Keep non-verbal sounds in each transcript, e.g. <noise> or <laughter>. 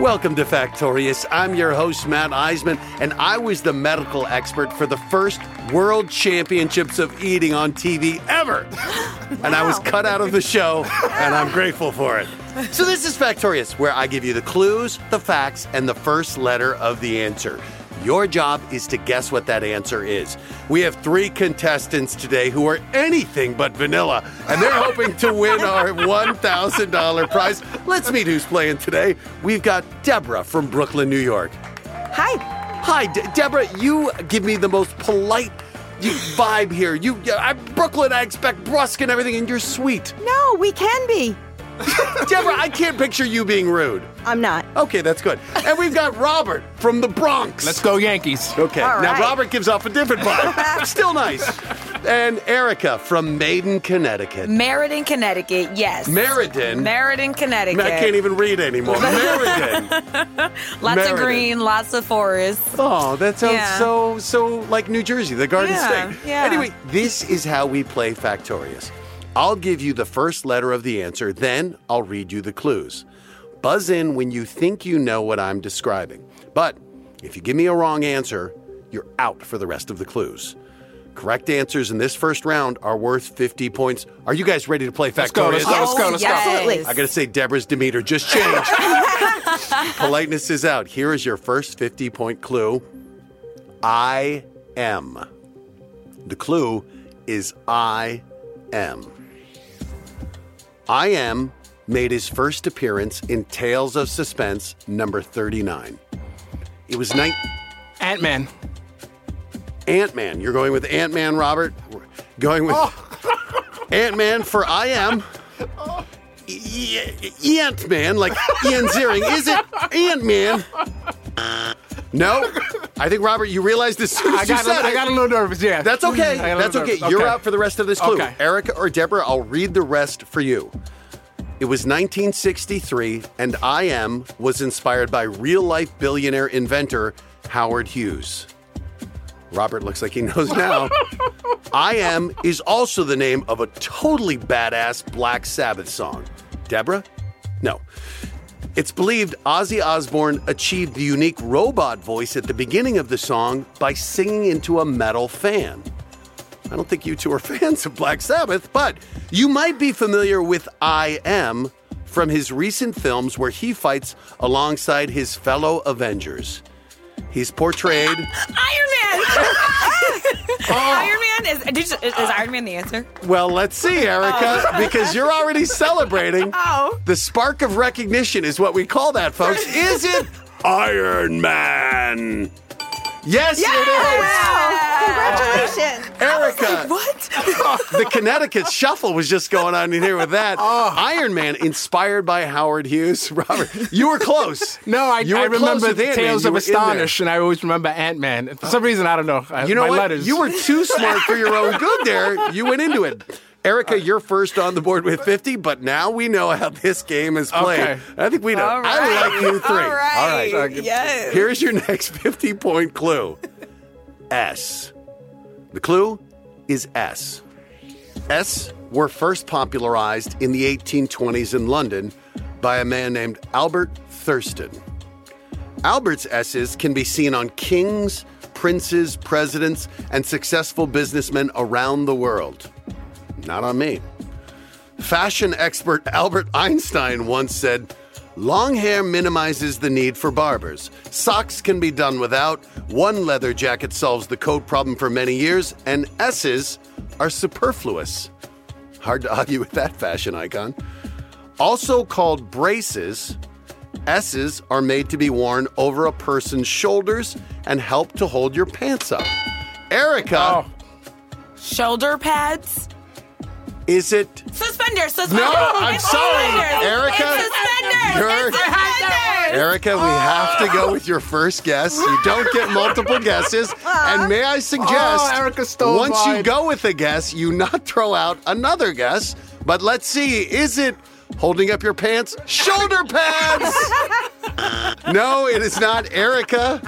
Welcome to Factorious. I'm your host, Matt Iseman, and I was the medical expert for the first World Championships of Eating on TV ever. <laughs> And I was cut out of the show, and I'm grateful for it. So, this is Factorious, where I give you the clues, the facts, and the first letter of the answer. Your job is to guess what that answer is. We have three contestants today who are anything but vanilla, and they're hoping to win our $1,000 prize. Let's meet who's playing today. We've got Deborah from Brooklyn, New York. Hi. Hi, De- Deborah. You give me the most polite you, vibe here. You, I'm Brooklyn. I expect brusque and everything, and you're sweet. No, we can be. <laughs> Deborah, I can't picture you being rude. I'm not. Okay, that's good. And we've got Robert from the Bronx. Let's go Yankees. Okay, All now right. Robert gives off a different vibe. <laughs> Still nice. And Erica from Maiden, Connecticut. Meriden, Connecticut. Yes. Meriden. Meriden, Connecticut. I can't even read anymore. <laughs> Meriden. lots Meriden. of green, lots of forest. Oh, that sounds Yeah. so so like New Jersey, the Garden Yeah, State. yeah. Anyway, this is how we play Factorious. I'll give you the first letter of the answer, then I'll read you the clues. Buzz in when you think you know what I'm describing. But if you give me a wrong answer, you're out for the rest of the clues. Correct answers in this first round are worth 50 points. Are you guys ready to play Factorious? Let's go, let's go, let's go, let's go. Absolutely. I gotta say, Deborah's demeanor just changed. <laughs> Politeness is out. Here is your first 50 point clue I am. The clue is I am. I am made his first appearance in Tales of Suspense number 39. It was night. Ant Man. Ant Man. You're going with Ant Man, Robert? Going with oh. <laughs> Ant Man for I am. Oh. Ant Man, like Ian Ziering. Is it Ant Man? No? I think, Robert, you realized as soon as I you got, said a, I it. got a little nervous, yeah. That's okay. I got a That's okay. nervous. You're out for the rest of this clue. Okay. Erica or Deborah, I'll read the rest for you. It was 1963, and I Am was inspired by real life billionaire inventor Howard Hughes. Robert looks like he knows now. <laughs> I Am is also the name of a totally badass Black Sabbath song. Deborah? No. It's believed Ozzy Osbourne achieved the unique robot voice at the beginning of the song by singing into a metal fan. I don't think you two are <laughs> fans of Black Sabbath, but you might be familiar with I Am from his recent films where he fights alongside his fellow Avengers. He's portrayed. Iron Man. <laughs> Oh. Iron Man is, did you, is uh. Iron Man the answer? Well, let's see, Erica, oh. <laughs> because you're already celebrating. Oh. The spark of recognition is what we call that, folks. Is it <laughs> Iron Man? Yes, Wow. Congratulations. it is. Erica, What? <laughs> the Connecticut shuffle was just going on in here with that. <laughs> Oh. Iron Man, inspired by Howard Hughes. <laughs> Robert, you were close. No, I, You I close remember the Tales of were in there. Astonish, and I always remember Ant Man. For some reason, I don't know. I- You know my what? letters. You were too smart for your own good there. You went into it. Erica, you're first on the board with 50, but now we know how this game is played. Okay. I think we know. All right. I like you three. All right. All right. Yes. Here's your next 50 point clue S. The clue is S. S were first popularized in the 1820s in London by a man named Albert Thurston. Albert's S's can be seen on kings, princes, presidents, and successful businessmen around the world. Not on me. Fashion expert Albert Einstein once said, Long hair minimizes the need for barbers. Socks can be done without. One leather jacket solves the coat problem for many years, and S's are superfluous. Hard to argue with that fashion icon. Also called braces, S's are made to be worn over a person's shoulders and help to hold your pants up. Erica, Oh. Shoulder pads. Is it Suspenders. Suspenders. No, I'm It's sorry, suspenders. Erica. It's suspenders. You're- It's suspenders. Erica, we have to go with your first guess. You don't get multiple guesses. Uh-huh. And may I suggest, Oh, Erica stole once you go with a guess, you not throw out another guess. But let's see, is it holding up your pants? Shoulder pads! <laughs> no, it is not. Erica,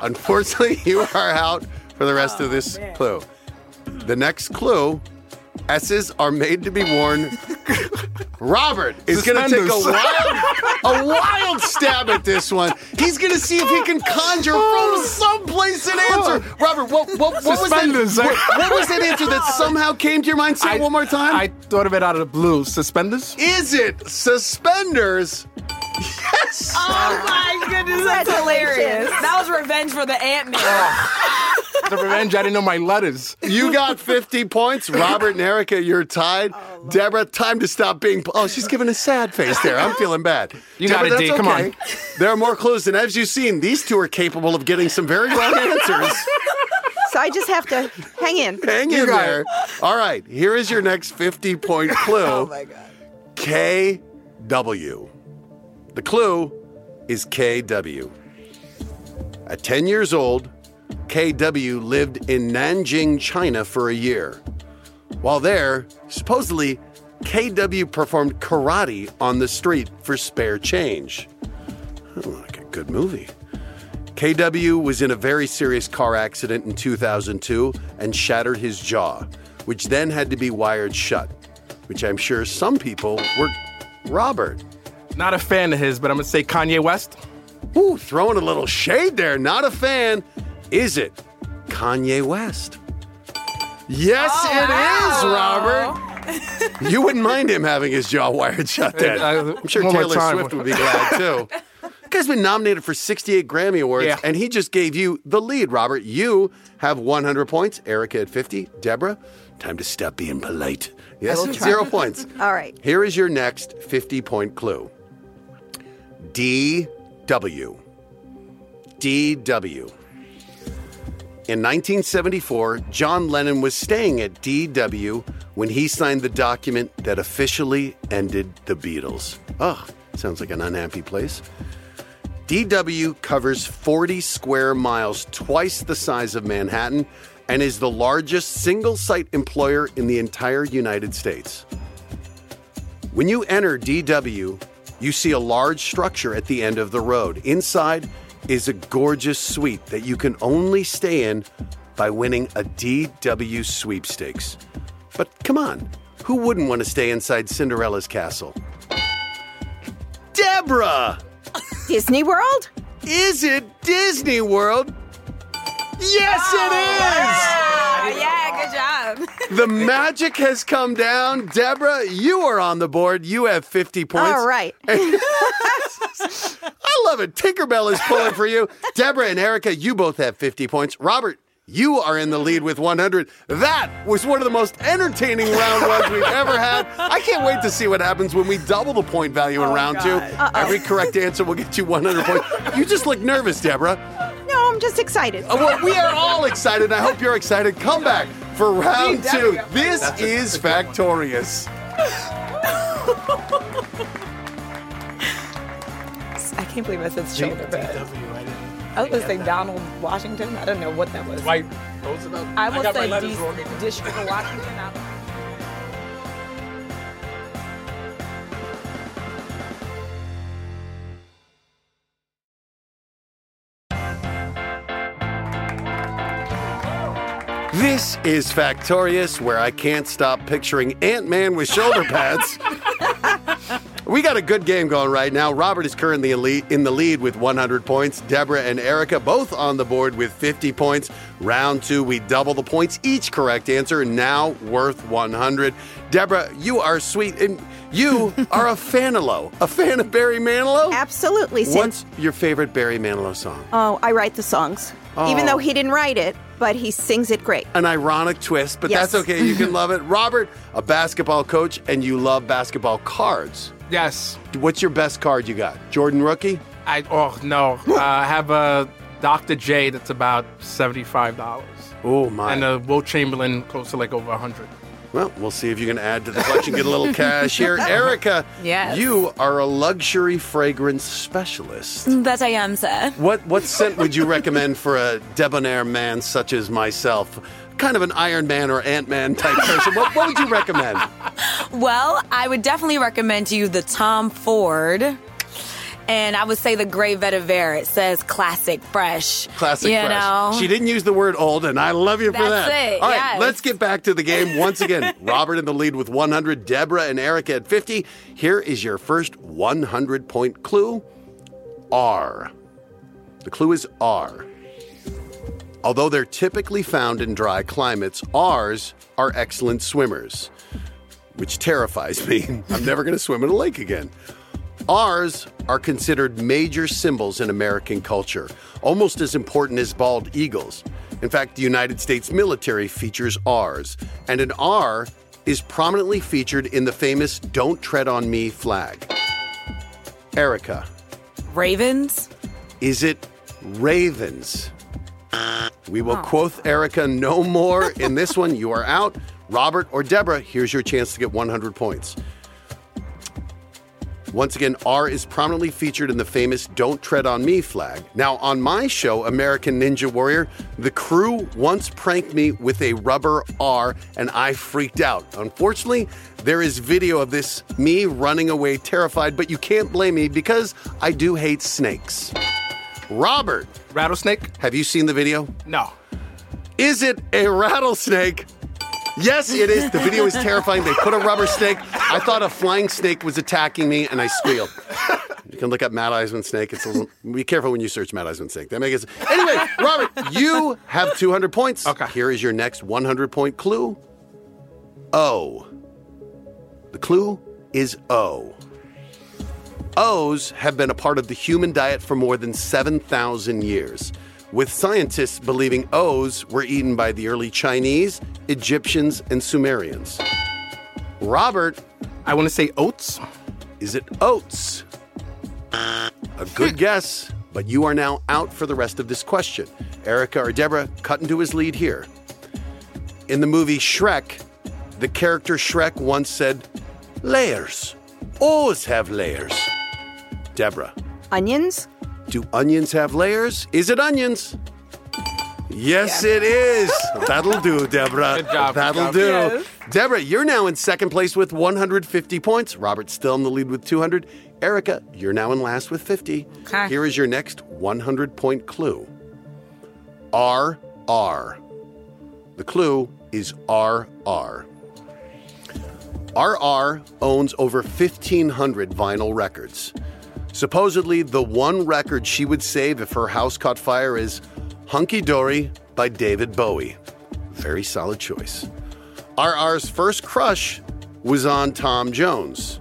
unfortunately, <laughs> you are out for the rest of this oh, clue. The next clue S's are made to be worn. <laughs> Robert is going to take a wild, a wild stab at this one. He's going to see if he can conjure from someplace an answer. <laughs> Robert, what, what, what was that? Suspenders. What, what was that answer that somehow came to your mind? Say it one more time. I thought of it out of the blue. Suspenders? Is it suspenders? Yes. Oh my goodness, that's hilarious. Congratulations. That was revenge for the Ant Man. <laughs> The revenge, I didn't know my letters. You got 50 points. Robert and Erica, you're tied. Oh, Deborah, time to stop being. Oh, she's giving a sad face there. I'm feeling bad. <laughs> You got Deborah, it, that's D. Come okay. on. There are more clues, and as you've seen, these two are capable of getting some very wrong <laughs> answers. So I just have to hang in. Hang You in got there. All right, here is your next 50 point <laughs> oh, clue. oh, my God. KW. The clue is KW. At 10 years old, KW lived in Nanjing, China for a year. While there, supposedly, KW performed karate on the street for spare change. Oh, like a good movie. KW was in a very serious car accident in 2002 and shattered his jaw, which then had to be wired shut, which I'm sure some people were. Robert. Not a fan of his, but I'm going to say Kanye West. Ooh, throwing a little shade there. Not a fan. Is it Kanye West? Yes, it is, Robert. <laughs> you wouldn't mind him having his jaw wired shut then. Uh, I'm sure Taylor time. Swift would be glad too. <laughs> Guy's been nominated for 68 Grammy Awards, Yeah. and he just gave you the lead, Robert. You have 100 points. Erica at 50. Deborah, time to stop being polite. Yes, zero points. <laughs> All right. Here is your next 50 point clue DW. DW. In 1974, John Lennon was staying at DW when he signed the document that officially ended the Beatles. Ugh, sounds like an unhappy place. DW covers 40 square miles, twice the size of Manhattan, and is the largest single site employer in the entire United States. When you enter DW, you see a large structure at the end of the road. Inside is a gorgeous suite that you can only stay in by winning a DW sweepstakes. But come on, who wouldn't want to stay inside Cinderella's castle? Deborah! Disney World? Is it Disney World? Yes, Oh, yeah, good job. <laughs> The magic has come down. Deborah, you are on the board. You have 50 points. All right. <laughs> <laughs> I love it. Tinkerbell is pulling for you. Deborah and Erica, you both have 50 points. Robert, you are in the lead with 100. That was one of the most entertaining round ones we've ever had. I can't wait to see what happens when we double the point value in round two. Every correct answer will get you 100 points. You just look nervous, Deborah. No, I'm just excited. Uh, well, we are all excited. I hope you're excited. Come back for round two. This is Factorious. <laughs> can't believe I said shoulder pad. I was going to say Donald Washington. I don't know what that was. White Roosevelt. I almost got my D- District of Washington. This is Factorious, where I can't stop picturing Ant Man with shoulder pads. <laughs> we got a good game going right now. Robert is currently in lead- in the lead with 100 points. Deborah and Erica both on the board with 50 points. Round two, we double the points. Each correct answer now worth 100. Deborah, you are sweet, and you <laughs> are a Fanilow, a fan of Barry Manilow. Absolutely. Since What's your favorite Barry Manilow song? oh, I write the songs, even though he didn't write it, but he sings it great. an ironic twist, but Yes. that's okay. You can <laughs> love it. Robert, a basketball coach, and you love basketball cards. Yes. What's your best card you got? Jordan rookie? I oh no. <gasps> Uh, I have a Dr. J that's about seventy-five dollars, Oh my! and a Wilt Chamberlain close to like over a hundred. Well, we'll see if you can add to the collection, get a little cash here. <laughs> Erica, Yes. you are a luxury fragrance specialist. That I am, sir. What what scent would you recommend for a debonair man such as myself? Kind of an Iron Man or Ant Man type person. What, what would you recommend? <laughs> Well, I would definitely recommend to you the Tom Ford. And I would say the Grey Vetiver. It says classic fresh. Classic you fresh. know? She didn't use the word old, and I love you for That's that. it, All right, yes. let's get back to the game once again. <laughs> Robert in the lead with 100, Deborah and Erica at 50. Here is your first 100 point clue R. The clue is R. Although they're typically found in dry climates, R's are excellent swimmers, which terrifies me. <laughs> I'm never going to swim in a lake again. R's are considered major symbols in American culture, almost as important as bald eagles. In fact, the United States military features R's, and an R is prominently featured in the famous Don't Tread on Me flag. Erica, Ravens? is it ravens? We will quote Erica no more in this one. You are out. Robert or Deborah, here's your chance to get 100 points. Once again, R is prominently featured in the famous Don't Tread on Me flag. Now, on my show, American Ninja Warrior, the crew once pranked me with a rubber R and I freaked out. Unfortunately, there is video of this me running away terrified, but you can't blame me because I do hate snakes. Robert, Rattlesnake? have you seen the video? No. Is it a rattlesnake? Yes, it is. The video is terrifying. They put a rubber snake. I thought a flying snake was attacking me, and I squealed. You can look up Matt Iseman snake. It's a little, be careful when you search Matt Iseman snake. That makes it. Anyway, Robert, you have 200 points. Okay. Here is your next 100 point clue. O. The clue is O. O's have been a part of the human diet for more than 7,000 years, with scientists believing O's were eaten by the early Chinese, Egyptians, and Sumerians. Robert, I want to say oats. is it oats? A good hmm. guess, but you are now out for the rest of this question. Erica or Deborah, cut into his lead here. In the movie Shrek, the character Shrek once said, Layers. O's have layers. Deborah, Onions? do onions have layers? Is it onions? Yes, it is. That'll do, Deborah. Good job, That'll job. do. Yes. Deborah, you're now in second place with 150 points. Robert's still in the lead with 200. Erica, you're now in last with 50. Okay. Here is your next 100 point clue R R. The clue is R R. RR owns over 1,500 vinyl records. Supposedly, the one record she would save if her house caught fire is Hunky Dory by David Bowie. Very solid choice. RR's first crush was on Tom Jones.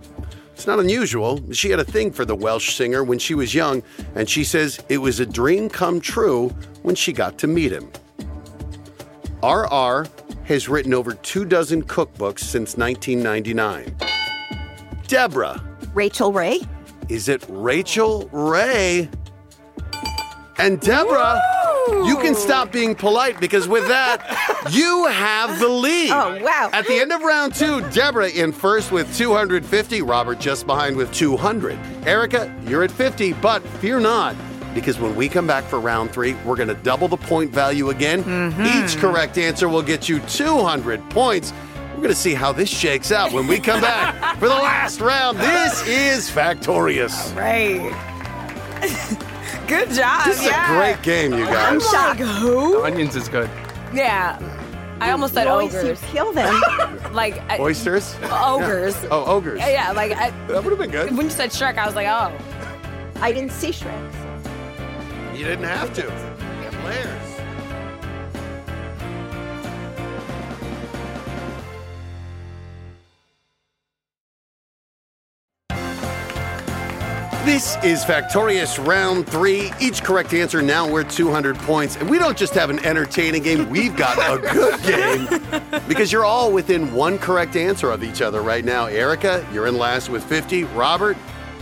It's not unusual. She had a thing for the Welsh singer when she was young, and she says it was a dream come true when she got to meet him. RR has written over two dozen cookbooks since 1999. Deborah, Rachael Ray? is it Rachael Ray? And Deborah, you can stop being polite because with that, <laughs> you have the lead. Oh, wow. At the end of round two, Deborah in first with 250, Robert just behind with 200. Erica, you're at 50, but fear not. Because when we come back for round three, we're going to double the point value again. Mm-hmm. Each correct answer will get you 200 points. We're going to see how this shakes out when we come back <laughs> for the last round. This is Factorious. Right. <laughs> Good job. This is yeah. a great game, you guys. I'm like who? Onions is good. Yeah. I almost said Boys, you ogres. kill them. <laughs> Like I, Oysters? ogres. <laughs> Oh, ogres. Yeah, like I, That would have been good. when you said Shrek, I was like, oh. I didn't see Shrek. You didn't have to. You layers. This is Factorious Round 3. Each correct answer now worth 200 points. And we don't just have an entertaining game, we've got a good game. <laughs> Because you're all within one correct answer of each other right now. Erica, you're in last with 50. Robert,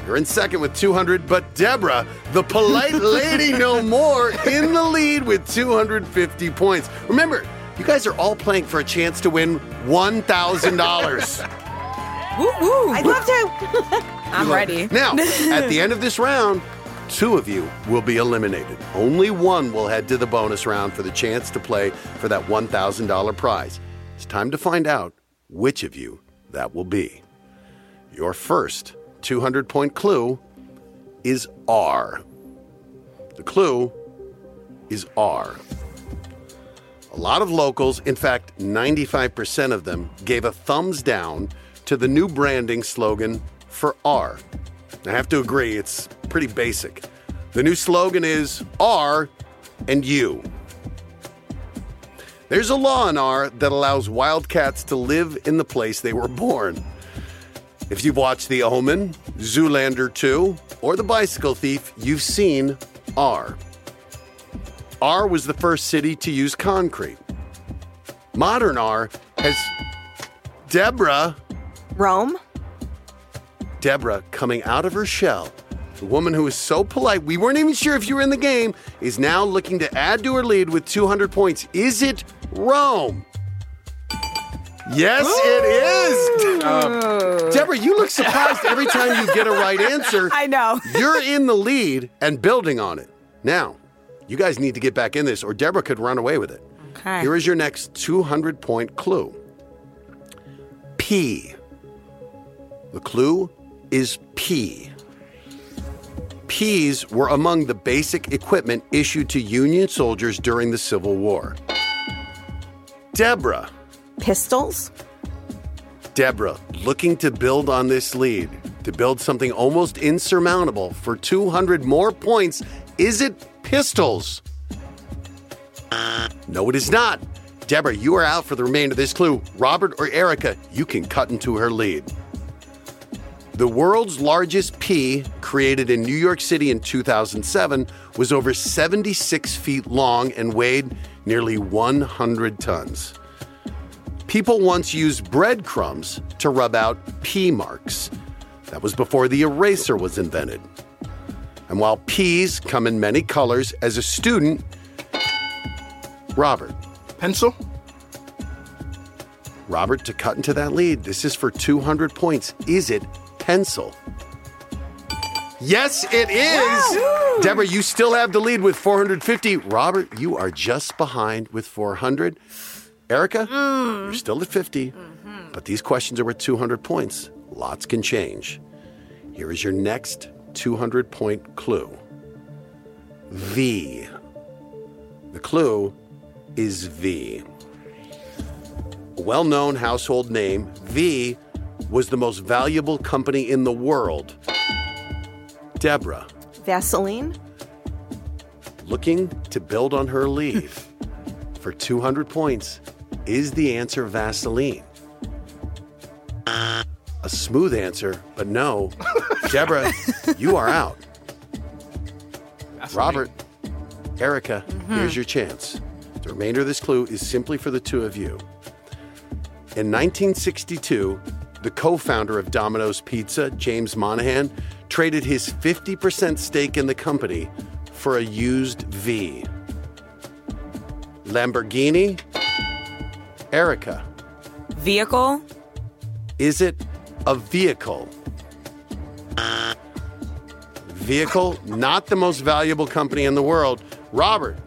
you're in second with 200. But Deborah, the polite <laughs> lady no more, in the lead with 250 points. Remember, you guys are all playing for a chance to win $1,000. <laughs> Woo woo. I'd love to. I'm ready. Now, <laughs> at the end of this round, two of you will be eliminated. Only one will head to the bonus round for the chance to play for that $1,000 prize. It's time to find out which of you that will be. Your first 200 point clue is R. The clue is R. A lot of locals, in fact, 95% of them, gave a thumbs down to the new branding slogan for R. I have to agree, it's pretty basic. The new slogan is R and you. There's a law in R that allows wildcats to live in the place they were born. If you've watched The Omen, Zoolander 2, or The Bicycle Thief, you've seen R. R was the first city to use concrete. Modern R has Deborah, Rome? Deborah coming out of her shell. The woman who was so polite, we weren't even sure if you were in the game, is now looking to add to her lead with 200 points. Is it Rome? Yes, it is. Um, Deborah, you look surprised every time you get a right answer. <laughs> I know. You're in the lead and building on it. Now, you guys need to get back in this, or Deborah could run away with it. Okay. Here is your next 200 point clue P. The clue is P. Ps were among the basic equipment issued to Union soldiers during the Civil War. Deborah. Pistols? Deborah, looking to build on this lead, to build something almost insurmountable for 200 more points. Is it pistols? No, it is not. Deborah, you are out for the remainder of this clue. Robert or Erica, you can cut into her lead. The world's largest P, created in New York City in 2007, was over 76 feet long and weighed nearly 100 tons. People once used breadcrumbs to rub out P marks. That was before the eraser was invented. And while P's come in many colors, as a student, Robert, Pencil? Robert, to cut into that lead, this is for 200 points. Is it pencil? Yes, it is. Deborah, you still have the lead with 450. Robert, you are just behind with 400. Erica, mm. you're still at 50, mm-hmm. but these questions are worth 200 points. Lots can change. Here is your next 200 point clue V. The clue is V. A well known household name, V was the most valuable company in the world. Deborah, Vaseline? looking to build on her lead <laughs> for 200 points, is the answer Vaseline? A smooth answer, but no. <laughs> Deborah, you are out. That's Robert, Erica, mm-hmm. here's your chance. The remainder of this clue is simply for the two of you. In 1962, the co founder of Domino's Pizza, James Monaghan, traded his 50% stake in the company for a used V. Lamborghini? Erica, Vehicle? is it a vehicle? Vehicle, not the most valuable company in the world. Robert,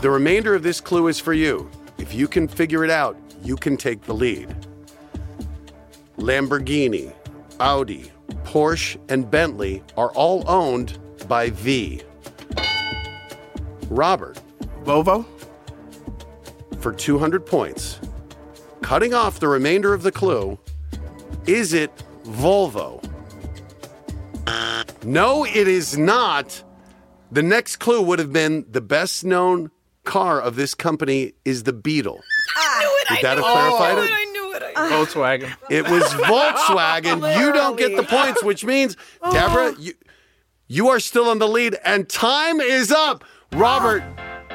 the remainder of this clue is for you. If you can figure it out, you can take the lead. Lamborghini, Audi, Porsche, and Bentley are all owned by V. Robert, Volvo? for 200 points. Cutting off the remainder of the clue, is it Volvo? No, it is not. The next clue would have been the best known car of this company is the Beetle. Ah. Did that have oh. clarified it? Oh, I knew it. I Volkswagen. It was <laughs> Volkswagen. you don't get the points, which means, Deborah, oh. you, you are still in the lead, and time is up. Robert,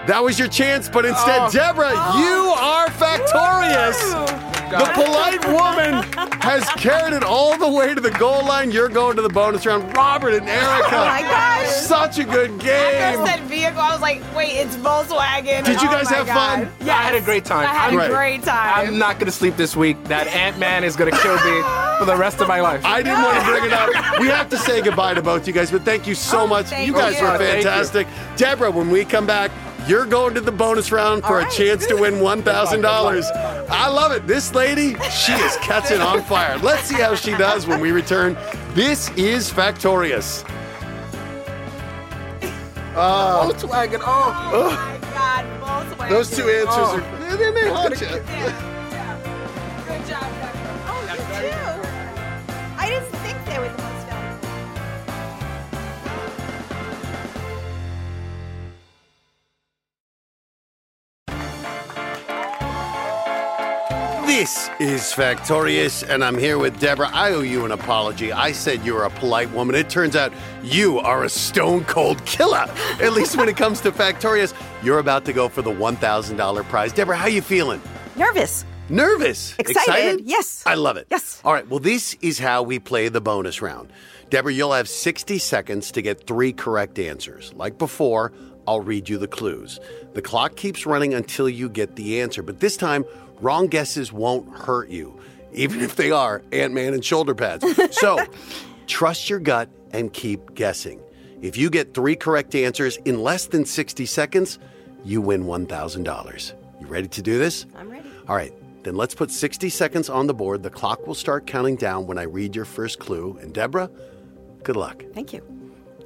that was your chance, but instead, oh. Deborah, you oh. are factorious. The polite woman has carried it all the way to the goal line. You're going to the bonus round. Robert and Erica. Oh my gosh. Such a good game. said vehicle. I was like, wait, it's Volkswagen. Did you Oh guys my have God. fun? Yeah, I had a great time. I had I'm, Right. a great time. I'm not going to sleep this week. That Ant Man is going to kill me for the rest of my life. I didn't want to bring it up. We have to say goodbye to both you guys, but thank you so Oh, much. You guys you. were fantastic. Deborah, when we come back, you're going to the bonus round for All a right. chance to win $1,000. I love it. This lady, she is catching on fire. Let's see how she does when we return. This is Factorious. Uh, Volkswagen. Oh. Oh my God, Volkswagen. Those two answers Oh. are they may haunt you. Good job, This is Factorious, and I'm here with Deborah. I owe you an apology. I said you were a polite woman. It turns out you are a stone cold killer. At least when it comes to Factorious, you're about to go for the $1,000 prize. Deborah, how you feeling? Nervous. Nervous? Excited, yes. I love it. Yes. All right, well, this is how we play the bonus round. Deborah, you'll have 60 seconds to get three correct answers. Like before, I'll read you the clues. The clock keeps running until you get the answer, but this time, wrong guesses won't hurt you, even if they are Ant Man and shoulder pads. So, <laughs> trust your gut and keep guessing. If you get three correct answers in less than 60 seconds, you win $1,000. You ready to do this? I'm ready. All right, then let's put 60 seconds on the board. The clock will start counting down when I read your first clue. And Deborah, good luck. Thank you.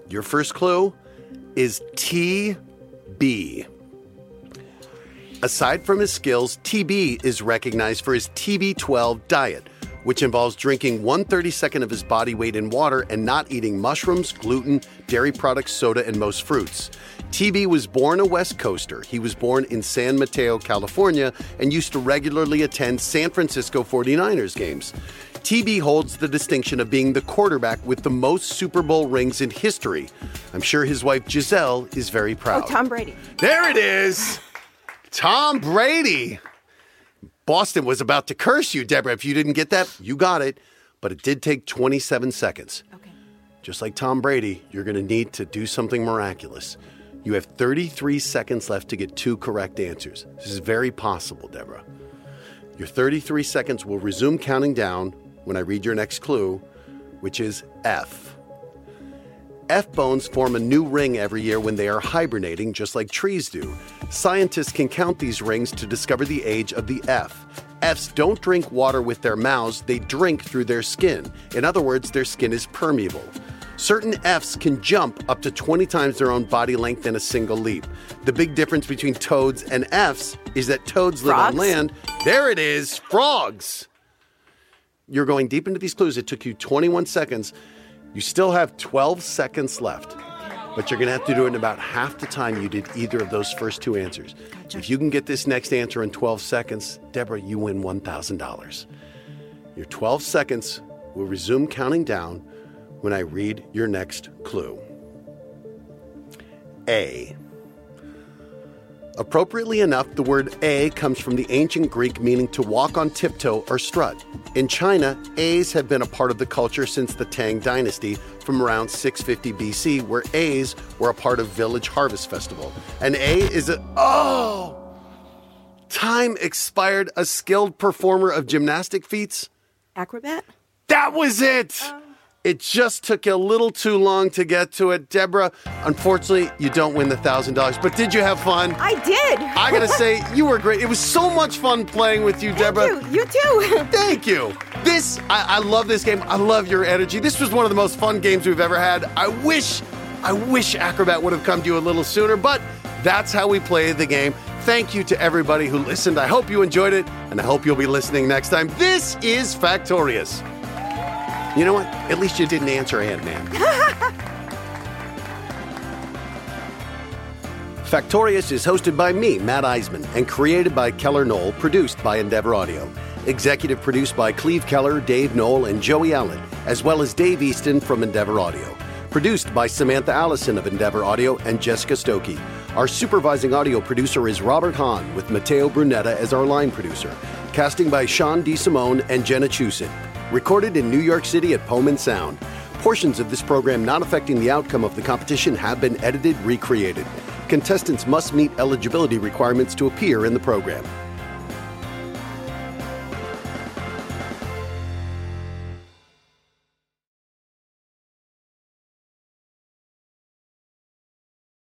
Your first clue is TB. Aside from his skills, TB is recognized for his TB12 diet, which involves drinking 132nd of his body weight in water and not eating mushrooms, gluten, dairy products, soda, and most fruits. TB was born a West Coaster. He was born in San Mateo, California, and used to regularly attend San Francisco 49ers games. TB holds the distinction of being the quarterback with the most Super Bowl rings in history. I'm sure his wife Gisele is very proud. Oh, proud. Tom Brady. There it is. Tom Brady. Boston was about to curse you, Deborah. If you didn't get that, you got it. But it did take 27 seconds. Okay. Just like Tom Brady, you're going to need to do something miraculous. You have 33 seconds left to get two correct answers. This is very possible, Deborah. Your 33 seconds will resume counting down when I read your next clue, which is F. F bones form a new ring every year when they are hibernating, just like trees do. Scientists can count these rings to discover the age of the F. Fs don't drink water with their mouths, they drink through their skin. In other words, their skin is permeable. Certain Fs can jump up to 20 times their own body length in a single leap. The big difference between toads and Fs is that toads live on land. There it is, frogs. You're going deep into these clues. It took you 21 seconds. You still have 12 seconds left, but you're going to have to do it in about half the time you did either of those first two answers. If you can get this next answer in 12 seconds, Deborah, you win $1,000. Your 12 seconds will resume counting down when I read your next clue. A. Appropriately enough, the word A comes from the ancient Greek meaning to walk on tiptoe or strut. In China, A's have been a part of the culture since the Tang Dynasty from around 650 BC, where A's were a part of village harvest festival. An A is a. Oh! Time expired. A skilled performer of gymnastic feats? Acrobat? That was it! Uh, It just took you a little too long to get to it. Deborah, unfortunately, you don't win the $1,000, but did you have fun? I did. I gotta say, <laughs> you were great. It was so much fun playing with you, Deborah. you. You too. <laughs> Thank you. This, I, I love this game. I love your energy. This was one of the most fun games we've ever had. I wish, I wish Acrobat would have come to you a little sooner, but that's how we play the game. Thank you to everybody who listened. I hope you enjoyed it, and I hope you'll be listening next time. This is Factorious. You know what? At least you didn't answer Ant Man. <laughs> Factorious is hosted by me, Matt Iseman, and created by Keller Knoll, produced by Endeavor Audio. Executive produced by Cleve Keller, Dave Knoll, and Joey Allen, as well as Dave Easton from Endeavor Audio. Produced by Samantha Allison of Endeavor Audio and Jessica Stokey. Our supervising audio producer is Robert Hahn, with Matteo Brunetta as our line producer. Casting by Sean DeSimone and Jenna Chusin. Recorded in New York City at Pullman Sound. Portions of this program not affecting the outcome of the competition have been edited, recreated. Contestants must meet eligibility requirements to appear in the program.